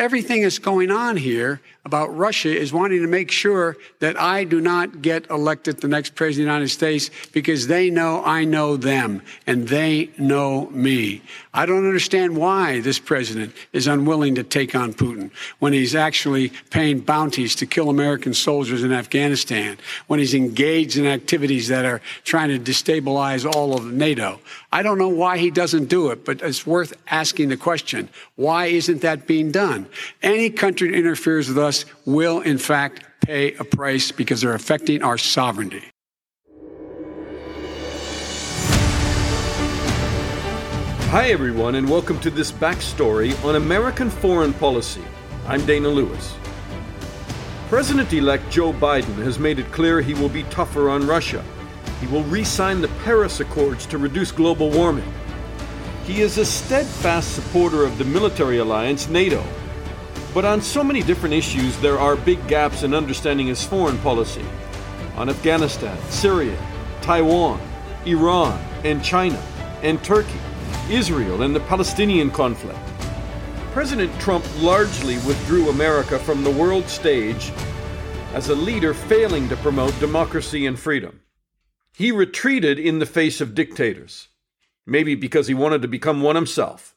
everything that's going on here about Russia is wanting to make sure that I do not get elected the next president of the United States because they know I know them and they know me. I don't understand why this president is unwilling to take on Putin when he's actually paying bounties to kill American soldiers in Afghanistan, when he's engaged in activities that are trying to destabilize all of NATO. I don't know why he doesn't do it, but it's worth asking the question why isn't that being done? Any country that interferes with us will, in fact, pay a price because they're affecting our sovereignty. Hi, everyone, and welcome to this backstory on American foreign policy. I'm Dana Lewis. President elect Joe Biden has made it clear he will be tougher on Russia. He will re sign the Paris Accords to reduce global warming. He is a steadfast supporter of the military alliance, NATO. But on so many different issues, there are big gaps in understanding his foreign policy. On Afghanistan, Syria, Taiwan, Iran, and China, and Turkey. Israel and the Palestinian conflict. President Trump largely withdrew America from the world stage as a leader failing to promote democracy and freedom. He retreated in the face of dictators, maybe because he wanted to become one himself.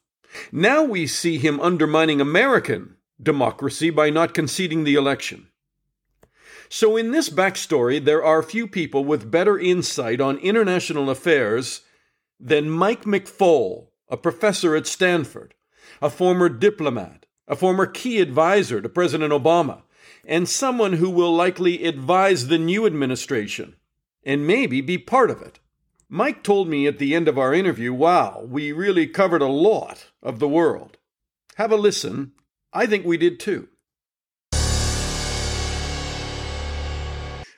Now we see him undermining American democracy by not conceding the election. So, in this backstory, there are few people with better insight on international affairs than Mike McFaul, a professor at Stanford, a former diplomat, a former key advisor to President Obama, and someone who will likely advise the new administration and maybe be part of it. Mike told me at the end of our interview, wow, we really covered a lot of the world. Have a listen. I think we did too.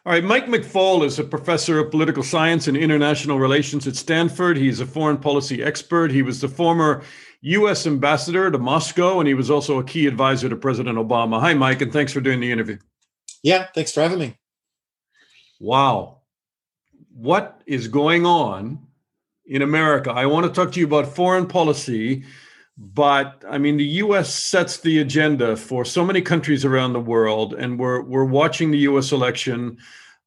All right, Mike McFaul is a professor of political science and international relations at Stanford. He's a foreign policy expert. He was the former U.S. ambassador to Moscow, and he was also a key advisor to President Obama. Hi, Mike, and thanks for doing the interview. Yeah, thanks for having me. Wow. What is going on in America? I want to talk to you about foreign policy but I mean, the U.S. sets the agenda for so many countries around the world, and we're we're watching the U.S. election,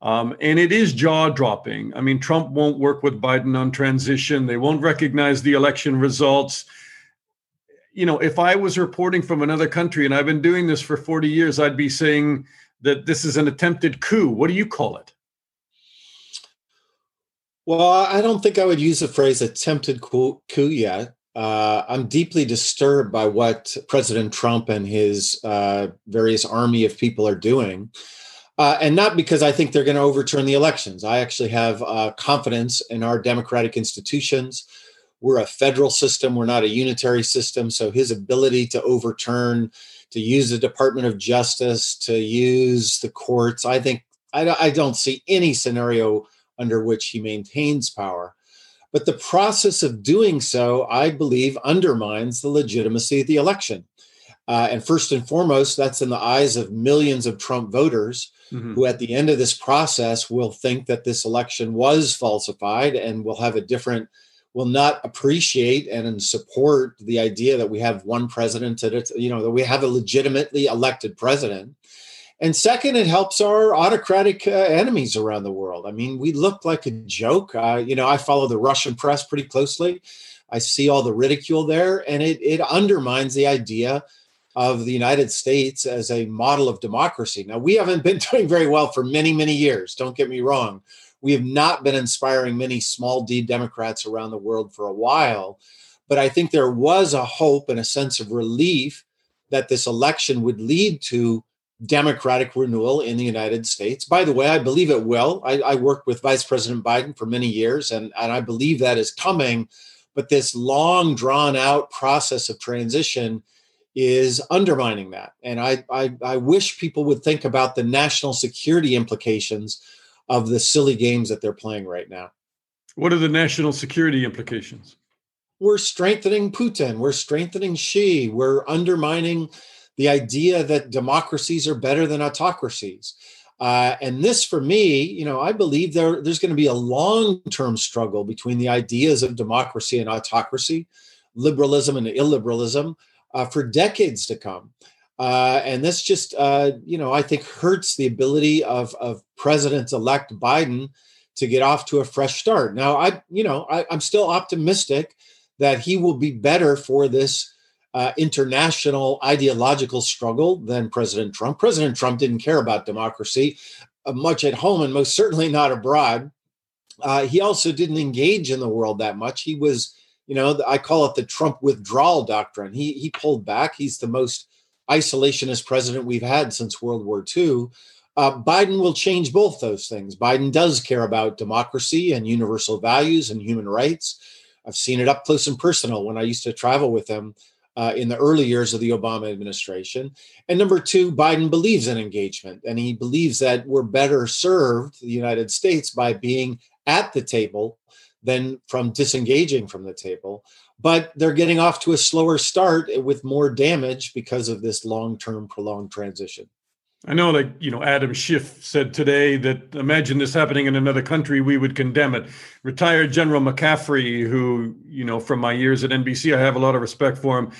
um, and it is jaw dropping. I mean, Trump won't work with Biden on transition; they won't recognize the election results. You know, if I was reporting from another country, and I've been doing this for forty years, I'd be saying that this is an attempted coup. What do you call it? Well, I don't think I would use the phrase attempted coup, coup yet uh, I'm deeply disturbed by what President Trump and his uh, various army of people are doing. Uh, and not because I think they're going to overturn the elections. I actually have uh, confidence in our democratic institutions. We're a federal system, we're not a unitary system. So his ability to overturn, to use the Department of Justice, to use the courts, I think I, I don't see any scenario under which he maintains power. But the process of doing so, I believe, undermines the legitimacy of the election. Uh, and first and foremost, that's in the eyes of millions of Trump voters mm-hmm. who, at the end of this process, will think that this election was falsified and will have a different, will not appreciate and support the idea that we have one president, that it's, you know, that we have a legitimately elected president. And second, it helps our autocratic uh, enemies around the world. I mean, we look like a joke. Uh, you know, I follow the Russian press pretty closely. I see all the ridicule there, and it, it undermines the idea of the United States as a model of democracy. Now, we haven't been doing very well for many, many years. Don't get me wrong. We have not been inspiring many small d Democrats around the world for a while. But I think there was a hope and a sense of relief that this election would lead to democratic renewal in the United States. By the way, I believe it will. I, I, worked with Vice President Biden for many years, and, and I believe that is coming. But this long, drawn out process of transition is undermining that. And I, I, I wish people would think about the national security implications of the silly games that they're playing right now. What are the national security implications? We're strengthening Putin. We're strengthening Xi. We're undermining the idea that democracies are better than autocracies. Uh, and this, for me, you know, I believe there, there's going to be a long term struggle between the ideas of democracy and autocracy, liberalism and illiberalism uh, for decades to come. Uh, and this just, uh, you know, I think hurts the ability of, of President-elect Biden to get off to a fresh start. Now, I, you know, I, am still optimistic that he will be better for this uh, international ideological struggle than President Trump. President Trump didn't care about democracy uh, much at home and most certainly not abroad. Uh, he also didn't engage in the world that much. He was, you know, I call it the Trump withdrawal doctrine. He he pulled back. He's the most isolationist president we've had since World War II. Uh, Biden will change both those things. Biden does care about democracy and universal values and human rights. I've seen it up close and personal when I used to travel with him uh, in the early years of the Obama administration. And number two, Biden believes in engagement and he believes that we're better served, the United States, by being at the table than from disengaging from the table. But they're getting off to a slower start with more damage because of this long term, prolonged transition. I know that you know Adam Schiff said today that imagine this happening in another country, we would condemn it. Retired General McCaffrey, who you know from my years at NBC, I have a lot of respect for him,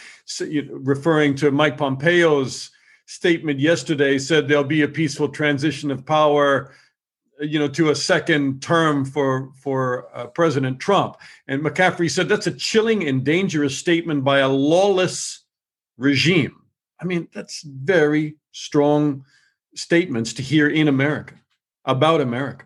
referring to Mike Pompeo's statement yesterday, said there'll be a peaceful transition of power, you know, to a second term for for uh, President Trump. And McCaffrey said that's a chilling and dangerous statement by a lawless regime. I mean, that's very strong statements to hear in America about America.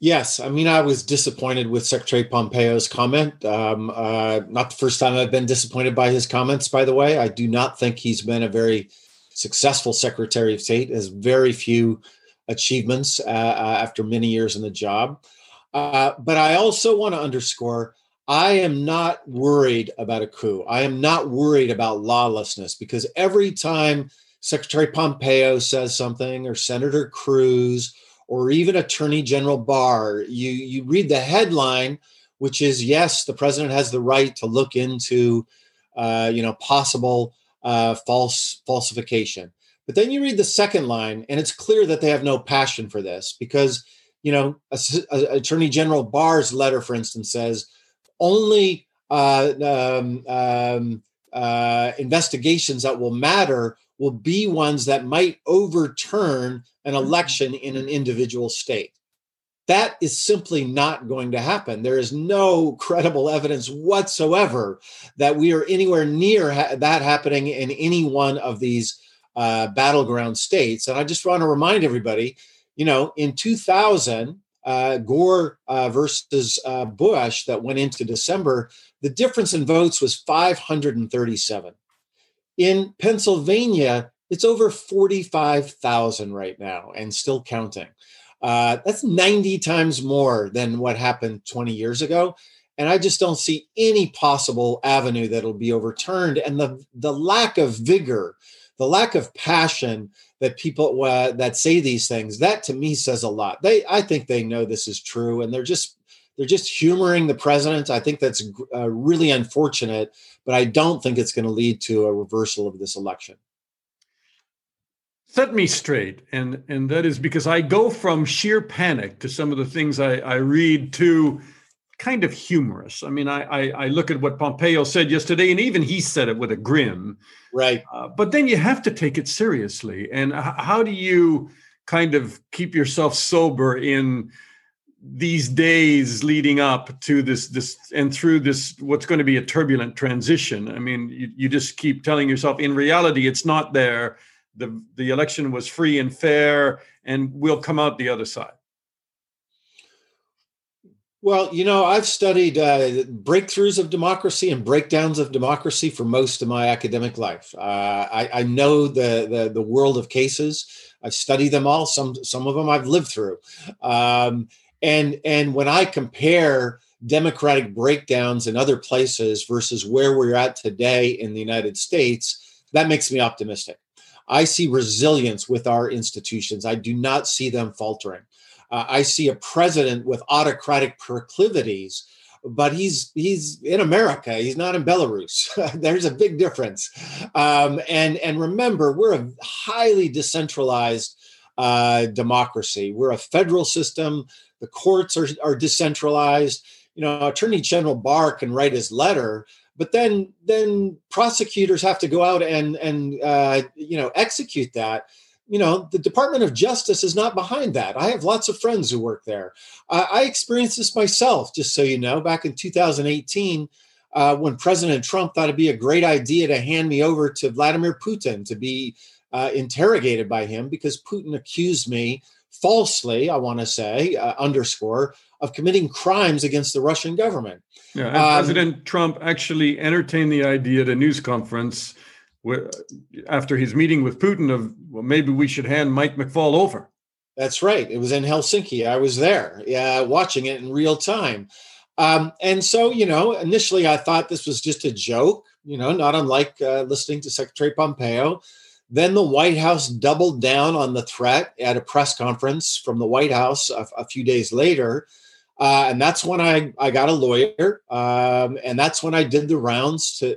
Yes, I mean, I was disappointed with Secretary Pompeo's comment. Um, uh, not the first time I've been disappointed by his comments, by the way. I do not think he's been a very successful Secretary of State, has very few achievements uh, uh, after many years in the job. Uh, but I also want to underscore I am not worried about a coup. I am not worried about lawlessness because every time Secretary Pompeo says something, or Senator Cruz, or even Attorney General Barr, you, you read the headline, which is yes, the president has the right to look into uh, you know possible uh, false falsification. But then you read the second line, and it's clear that they have no passion for this because you know Attorney General Barr's letter, for instance, says only uh, um, um, uh, investigations that will matter will be ones that might overturn an mm-hmm. election in an individual state. That is simply not going to happen. There is no credible evidence whatsoever that we are anywhere near ha- that happening in any one of these uh, battleground states. And I just want to remind everybody, you know, in 2000, uh, Gore uh, versus uh, Bush that went into December, the difference in votes was 537. In Pennsylvania, it's over 45,000 right now and still counting. Uh, that's 90 times more than what happened 20 years ago. And I just don't see any possible avenue that'll be overturned. And the, the lack of vigor, the lack of passion that people uh, that say these things that to me says a lot. They i think they know this is true and they're just they're just humoring the president. I think that's uh, really unfortunate but i don't think it's going to lead to a reversal of this election. Set me straight and and that is because i go from sheer panic to some of the things i i read to kind of humorous. I mean, I, I, I look at what Pompeo said yesterday, and even he said it with a grin. Right. Uh, but then you have to take it seriously. And h- how do you kind of keep yourself sober in these days leading up to this this and through this what's going to be a turbulent transition? I mean, you, you just keep telling yourself, in reality, it's not there. The the election was free and fair, and we'll come out the other side. Well, you know, I've studied uh, breakthroughs of democracy and breakdowns of democracy for most of my academic life. Uh, I, I, know the, the, the world of cases. I study them all. Some some of them I've lived through, um, and and when I compare democratic breakdowns in other places versus where we're at today in the United States, that makes me optimistic. I see resilience with our institutions. I do not see them faltering. Uh, I see a president with autocratic proclivities, but he's he's in America. He's not in Belarus. There's a big difference. Um, and and remember, we're a highly decentralized uh, democracy. We're a federal system. The courts are, are decentralized. You know, Attorney General Barr can write his letter, but then then prosecutors have to go out and and uh, you know execute that you know the department of justice is not behind that. I have lots of friends who work there. Uh, i experienced this myself just so you know back in 2018 uh, when president trump thought it'd be a great idea to hand me over to vladimir putin to be uh, interrogated by him because putin accused me falsely i want to say uh, underscore of committing crimes against the russian government. Yeah, um, president trump actually entertained the idea at a news conference after his meeting with Putin of well, maybe we should hand Mike McFaul over. That's right. It was in Helsinki. I was there, yeah, watching it in real time. Um, and so, you know, initially I thought this was just a joke, you know, not unlike uh, listening to Secretary Pompeo. Then the White House doubled down on the threat at a press conference from the White House a, a few days later. Uh, and that's when I, I got a lawyer. Um, and that's when I did the rounds to,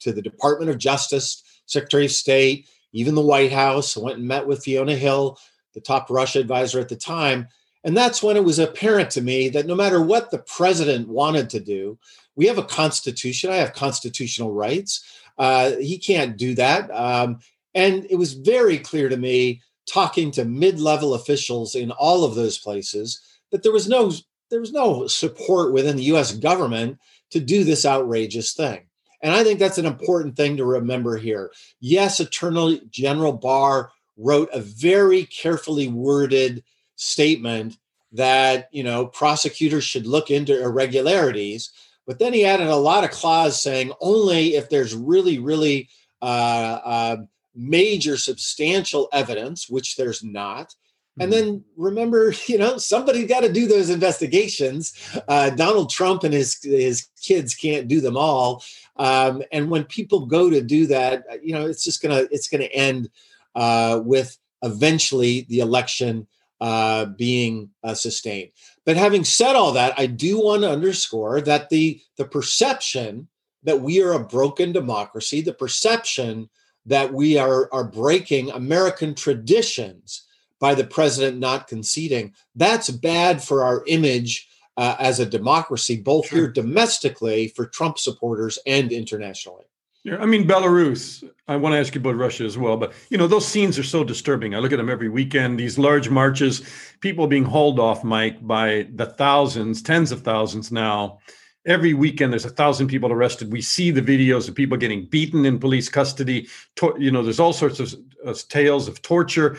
to the Department of Justice Secretary of State, even the White House. I went and met with Fiona Hill, the top Russia advisor at the time. And that's when it was apparent to me that no matter what the president wanted to do, we have a constitution. I have constitutional rights. Uh, he can't do that. Um, and it was very clear to me, talking to mid-level officials in all of those places, that there was no there was no support within the U.S. government to do this outrageous thing. And I think that's an important thing to remember here. Yes, Attorney General Barr wrote a very carefully worded statement that, you know, prosecutors should look into irregularities. But then he added a lot of clause saying only if there's really, really uh, uh, major substantial evidence, which there's not. And mm-hmm. then remember, you know, somebody got to do those investigations. Uh, Donald Trump and his his kids can't do them all. Um, and when people go to do that, uh, you know, it's just gonna it's gonna end uh, with eventually the election uh, being uh, sustained. But having said all that, I do want to underscore that the the perception that we are a broken democracy, the perception that we are are breaking American traditions by the president not conceding, that's bad for our image uh, as a democracy, both sure. here domestically for Trump supporters and internationally. Yeah, I mean Belarus. I want to ask you about Russia as well, but you know those scenes are so disturbing. I look at them every weekend. These large marches, people being hauled off, Mike, by the thousands, tens of thousands now. Every weekend, there's a thousand people arrested. We see the videos of people getting beaten in police custody. To, you know, there's all sorts of uh, tales of torture.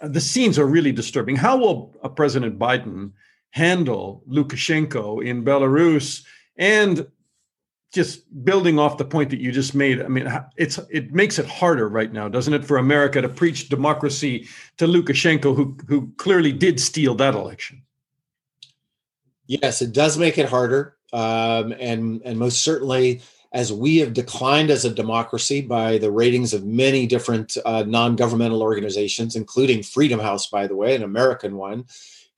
Uh, the scenes are really disturbing. How will uh, President Biden? Handle Lukashenko in Belarus and just building off the point that you just made. I mean it's it makes it harder right now doesn't it for america to preach democracy to lukashenko who who clearly did steal that election? Yes it does make it harder um, and and most certainly as we have declined as a democracy by the ratings of many different uh, non-governmental organizations including freedom house by the way an american one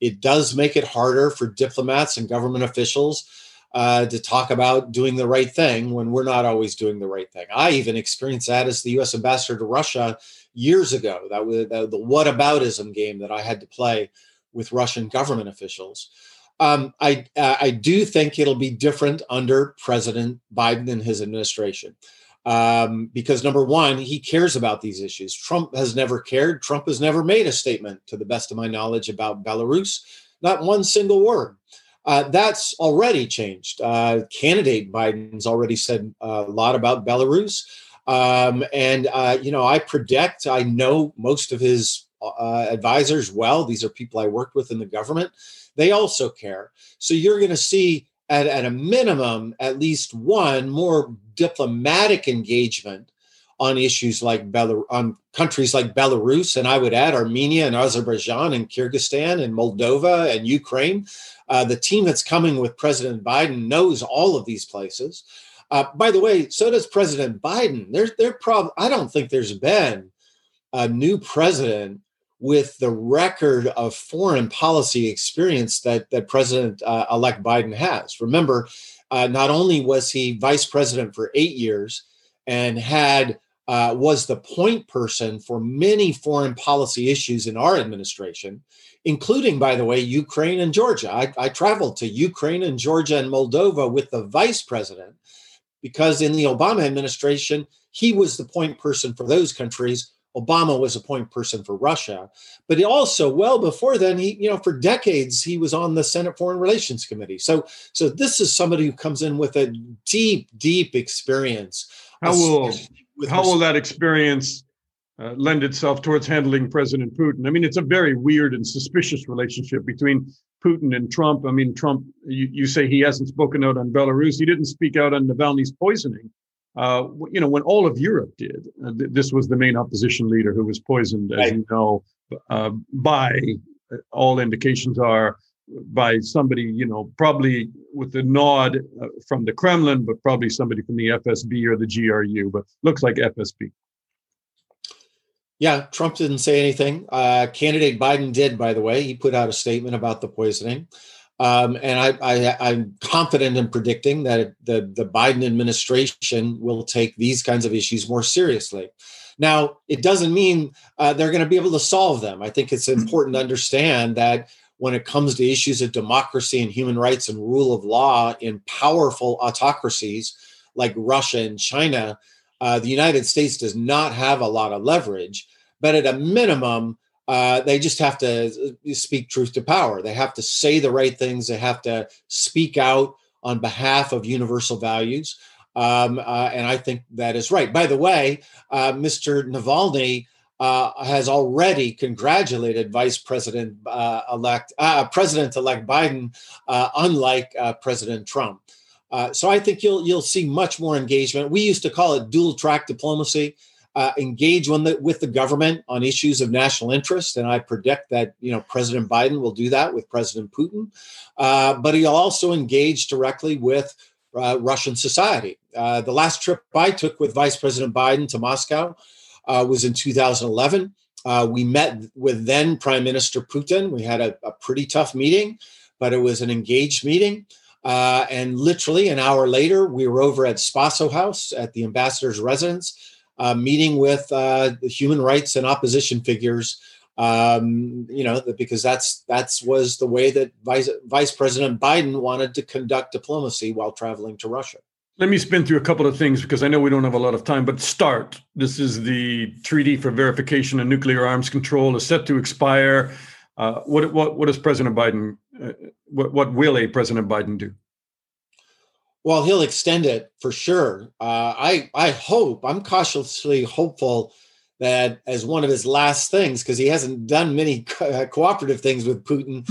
it does make it harder for diplomats and government officials uh, to talk about doing the right thing when we're not always doing the right thing. I even experienced that as the U.S. ambassador to Russia years ago. That was the, the whataboutism game that I had to play with Russian government officials. Um, I I do think it'll be different under President Biden and his administration um, because number one, he cares about these issues. Trump has never cared. Trump has never made a statement, to the best of my knowledge, about Belarus, not one single word. Uh, that's already changed. Uh, candidate Biden's already said a lot about Belarus. Um, and, uh, you know, I predict, I know most of his uh, advisors well. These are people I worked with in the government. They also care. So you're going to see at, at a minimum, at least one more diplomatic engagement on issues like Belarus, on countries like Belarus, and I would add Armenia and Azerbaijan and Kyrgyzstan and Moldova and Ukraine. Uh, the team that's coming with President Biden knows all of these places. Uh, by the way, so does President Biden. There's, there prob- I don't think there's been a new president with the record of foreign policy experience that that President uh, elect Biden has. Remember, uh, not only was he vice president for eight years and had uh, was the point person for many foreign policy issues in our administration, including, by the way, Ukraine and Georgia. I, I traveled to Ukraine and Georgia and Moldova with the vice president because in the Obama administration, he was the point person for those countries. Obama was a point person for Russia. But he also, well before then, he, you know, for decades, he was on the Senate Foreign Relations Committee. So, so this is somebody who comes in with a deep, deep experience. How will how will that experience uh, lend itself towards handling President Putin? I mean, it's a very weird and suspicious relationship between Putin and Trump. I mean, Trump, you, you say he hasn't spoken out on Belarus. He didn't speak out on Navalny's poisoning. Uh, you know, when all of Europe did, uh, th- this was the main opposition leader who was poisoned, as right. you know, uh, by uh, all indications are by somebody, you know, probably with a nod uh, from the Kremlin, but probably somebody from the FSB or the GRU, but looks like FSB. Yeah, Trump didn't say anything. Uh, candidate Biden did, by the way. He put out a statement about the poisoning. Um, and I, am confident in predicting that the, the Biden administration will take these kinds of issues more seriously. Now, it doesn't mean uh, they're going to be able to solve them. I think it's important to understand that when it comes to issues of democracy and human rights and rule of law in powerful autocracies like Russia and China, uh, the United States does not have a lot of leverage. But at a minimum, uh, they just have to uh, speak truth to power. They have to say the right things. They have to speak out on behalf of universal values. Um, uh, and I think that is right. By the way, uh, Mr. Navalny uh, has already congratulated Vice President uh, elect President elect Biden, unlike President Trump. so I think you'll you'll see much more engagement. We used to call it dual track diplomacy uh, engage the, with the government on issues of national interest, and I predict that you know President Biden will do that with President Putin. Uh, but he'll also engage directly with uh, Russian society. Uh, the last trip I took with Vice President Biden to Moscow uh, was in 2011. Uh, we met with then Prime Minister Putin. We had a, a, pretty tough meeting, but it was an engaged meeting. and literally an hour later, we were over at Spaso House at the ambassador's residence uh, meeting with uh, human rights and opposition figures. Um, you know, because that's that's was the way that Vice, Vice President Biden wanted to conduct diplomacy while traveling to Russia. Let me spin through a couple of things because I know we don't have a lot of time. But START, this is the Treaty for Verification of Nuclear Arms Control, is set to expire. Uh, what what what does President Biden? Uh, what what will a President Biden do? Well, he'll extend it for sure. Uh, I I hope I'm cautiously hopeful that as one of his last things, because he hasn't done many co- uh, cooperative things with Putin,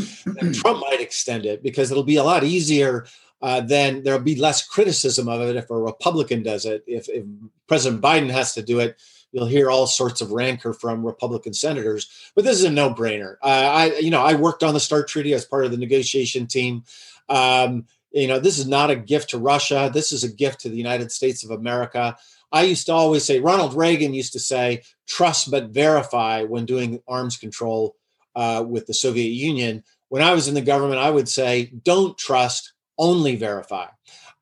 Trump might extend it because it'll be a lot easier. Uh, then there'll be less criticism of it if a Republican does it. If, if President Biden has to do it, you'll hear all sorts of rancor from Republican senators. But this is a no-brainer. Uh, I, you know, I worked on the START treaty as part of the negotiation team. Um, you know, this is not a gift to Russia. This is a gift to the United States of America. I used to always say, Ronald Reagan used to say, trust but verify when doing arms control uh, with the Soviet Union. When I was in the government, I would say, don't trust, only verify.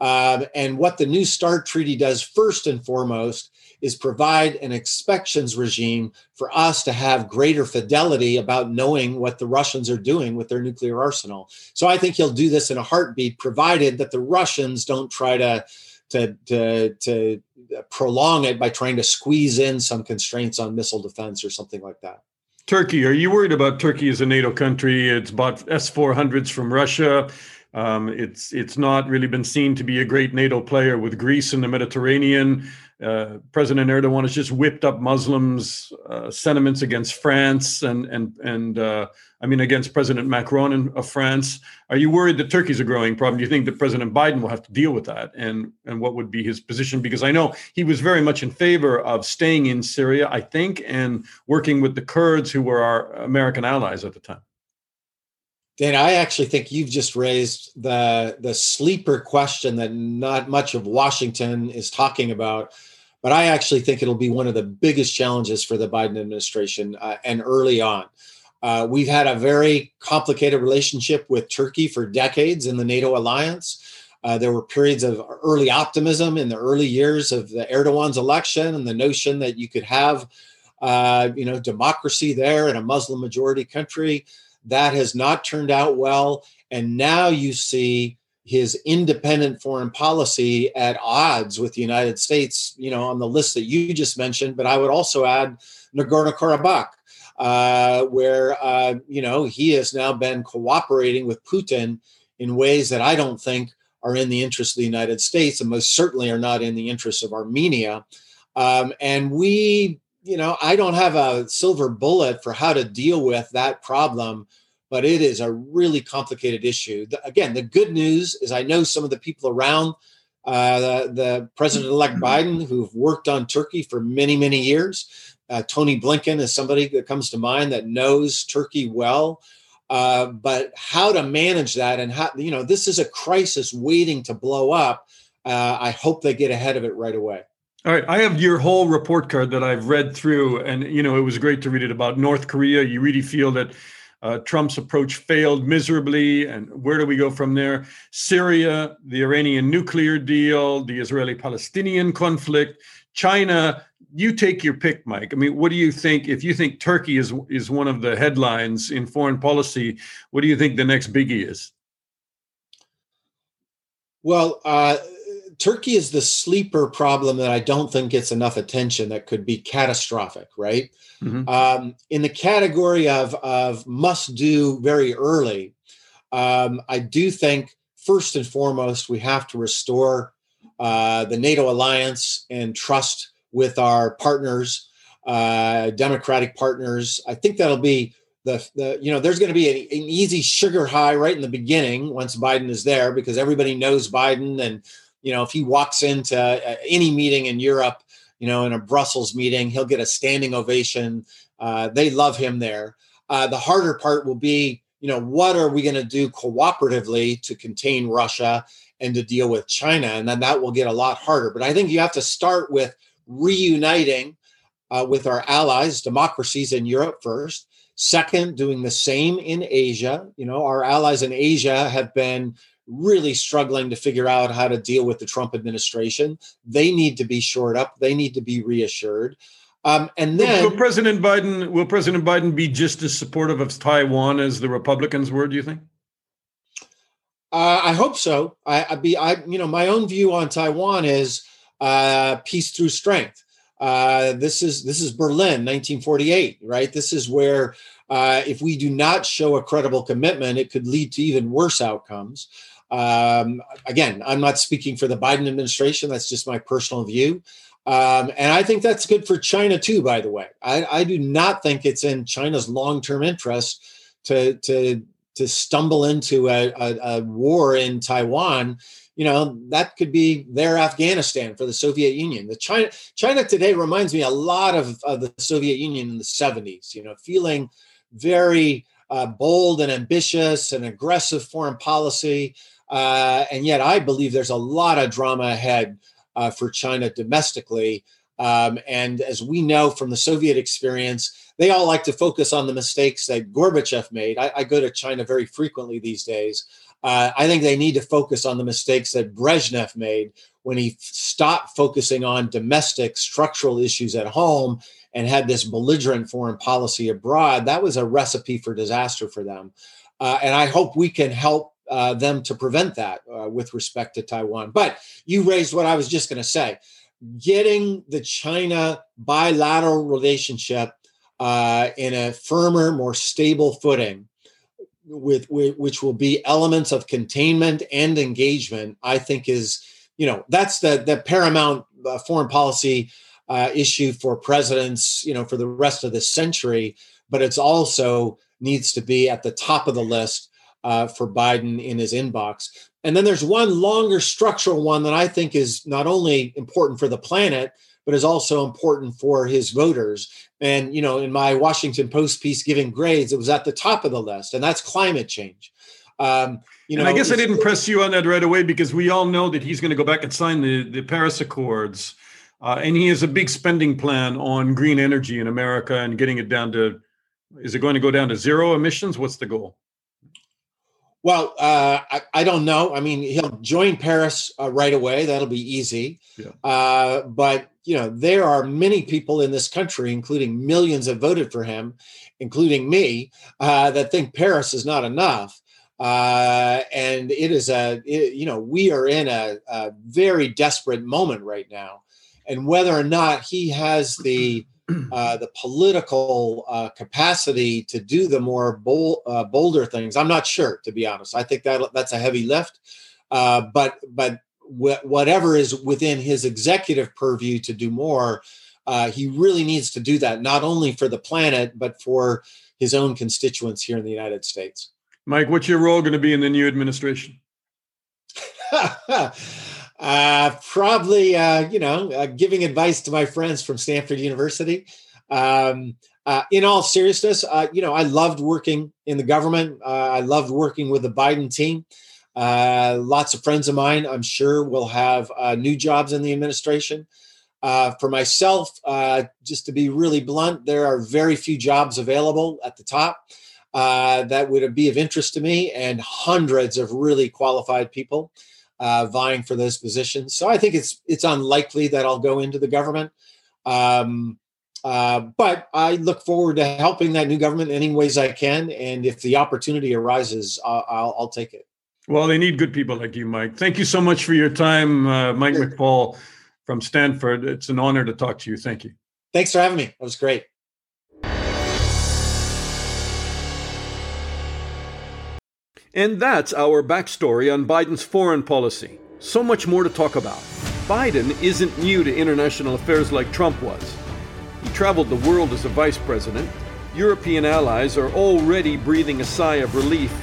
Um, and what the New START Treaty does, first and foremost, is provide an inspections regime for us to have greater fidelity about knowing what the Russians are doing with their nuclear arsenal. So I think he'll do this in a heartbeat, provided that the Russians don't try to to to, to prolong it by trying to squeeze in some constraints on missile defense or something like that. Turkey, are you worried about Turkey as a NATO country? It's bought S 400s from Russia. Um, it's it's not really been seen to be a great NATO player with Greece in the Mediterranean. Uh, President Erdogan has just whipped up Muslims' uh, sentiments against France and and and uh, I mean against President Macron in, of France. Are you worried that Turkey's a growing problem? Do you think that President Biden will have to deal with that? And and what would be his position? Because I know he was very much in favor of staying in Syria, I think, and working with the Kurds who were our American allies at the time. Dan, I actually think you've just raised the the sleeper question that not much of Washington is talking about but I actually think it'll be one of the biggest challenges for the Biden administration uh, and early on. Uh, we've had a very complicated relationship with Turkey for decades in the NATO alliance. Uh, there were periods of early optimism in the early years of the Erdogan's election and the notion that you could have, uh, you know, democracy there in a Muslim majority country. That has not turned out well, and now you see his independent foreign policy at odds with the United States, you know, on the list that you just mentioned. But I would also add Nagorno Karabakh, uh, where, uh, you know, he has now been cooperating with Putin in ways that I don't think are in the interest of the United States and most certainly are not in the interest of Armenia. Um, and we, you know, I don't have a silver bullet for how to deal with that problem, but it is a really complicated issue. The, again, the good news is I know some of the people around uh, the, the president elect Biden who've worked on Turkey for many, many years. Uh, Tony Blinken is somebody that comes to mind that knows Turkey well. Uh, but how to manage that and how, you know, this is a crisis waiting to blow up. Uh, I hope they get ahead of it right away. All right, I have your whole report card that I've read through, and you know it was great to read it about North Korea. You really feel that uh, Trump's approach failed miserably, and where do we go from there? Syria, the Iranian nuclear deal, the Israeli-Palestinian conflict, China you take your pick, Mike. I mean, what do you think? If you think Turkey is is one of the headlines in foreign policy, what do you think the next biggie is? Well, uh, Turkey is the sleeper problem that I don't think gets enough attention. That could be catastrophic, right? Mm-hmm. Um, in the category of of must do very early, um, I do think first and foremost we have to restore uh, the NATO alliance and trust with our partners, uh, Democratic partners. I think that'll be the, the you know, there's going to be an, an easy sugar high right in the beginning once Biden is there because everybody knows Biden. And, you know, if he walks into uh, any meeting in Europe, you know, in a Brussels meeting, he'll get a standing ovation. Uh, they love him there. Uh, the harder part will be, you know, what are we going to do cooperatively to contain Russia and to deal with China? And then that will get a lot harder. But I think you have to start with reuniting uh, with our allies, democracies in Europe first. Second, doing the same in Asia. You know, our allies in Asia have been really struggling to figure out how to deal with the Trump administration. They need to be shored up. They need to be reassured. Um, and then will, will, President Biden will President Biden be just as supportive of Taiwan as the Republicans were? Do you think? Uh, I hope so. I, I be I you know my own view on Taiwan is uh, peace through strength. Uh, this is this is Berlin, 1948, right? This is where uh, if we do not show a credible commitment, it could lead to even worse outcomes. Um, again, I'm not speaking for the Biden administration. That's just my personal view. Um, and I think that's good for China too, by the way. I, I do not think it's in China's long term interest to, to, to stumble into a, a, a war in Taiwan you know that could be their afghanistan for the soviet union the china china today reminds me a lot of, of the soviet union in the 70s you know feeling very uh, bold and ambitious and aggressive foreign policy uh, and yet i believe there's a lot of drama ahead uh, for china domestically um, and as we know from the soviet experience they all like to focus on the mistakes that gorbachev made I, I go to china very frequently these days uh, I think they need to focus on the mistakes that Brezhnev made when he stopped focusing on domestic structural issues at home and had this belligerent foreign policy abroad. That was a recipe for disaster for them. Uh, and I hope we can help uh, them to prevent that uh, with respect to Taiwan. But you raised what I was just going to say getting the China bilateral relationship uh, in a firmer, more stable footing with, with which will be elements of containment and engagement, I think is you know that's the the paramount uh, foreign policy uh, issue for presidents, you know, for the rest of this century. But it's also needs to be at the top of the list uh, for Biden in his inbox. And then there's one longer structural one that I think is not only important for the planet, but is also important for his voters. And, you know, in my Washington Post piece giving grades, it was at the top of the list, and that's climate change. Um, you know, and I guess I didn't press you on that right away because we all know that he's going to go back and sign the, the Paris Accords. Uh, and he has a big spending plan on green energy in America and getting it down to, is it going to go down to zero emissions? What's the goal? Well, uh, I, I, don't know. I mean, he'll join Paris uh, right away. That'll be easy. Yeah. Uh, but you know, there are many people in this country, including millions that voted for him, including me, uh, that think Paris is not enough. Uh, and it is a, it, you know, we are in a, a, very desperate moment right now. And whether or not he has the uh, the political uh, capacity to do the more bold, uh, bolder things, I'm not sure, to be honest. I think that that's a heavy lift. Uh, but but wh- whatever is within his executive purview to do more, uh, he really needs to do that, not only for the planet, but for his own constituents here in the United States. Mike, what's your role going to be in the new administration? uh, probably, uh, you know, uh, giving advice to my friends from Stanford University. Um, uh, in all seriousness, uh, you know, I loved working in the government. Uh, I loved working with the Biden team. lots of friends of mine, I'm sure, will have new jobs in the administration. for myself, just to be really blunt, there are very few jobs available at the top that would be of interest to me, and hundreds of really qualified people uh, vying for those positions. So I think it's it's unlikely that I'll go into the government. Um, uh, but I look forward to helping that new government any ways I can, and if the opportunity arises, I'll, I'll, I'll take it. Well, they need good people like you, Mike. Thank you so much for your time, uh, Mike sure. McFaul from Stanford. It's an honor to talk to you. Thank you. Thanks for having me. That was great. And that's our backstory on Biden's foreign policy. So much more to talk about. Biden isn't new to international affairs like Trump was. He traveled the world as a vice president. European allies are already breathing a sigh of relief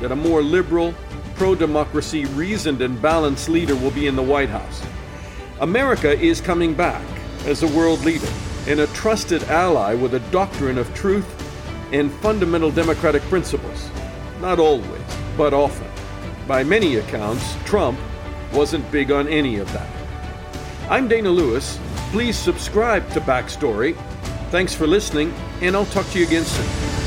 that a more liberal, pro democracy, reasoned, and balanced leader will be in the White House. America is coming back as a world leader and a trusted ally with a doctrine of truth and fundamental democratic principles. Not always, but often. By many accounts, Trump wasn't big on any of that. I'm Dana Lewis. Please subscribe to Backstory. Thanks for listening, and I'll talk to you again soon.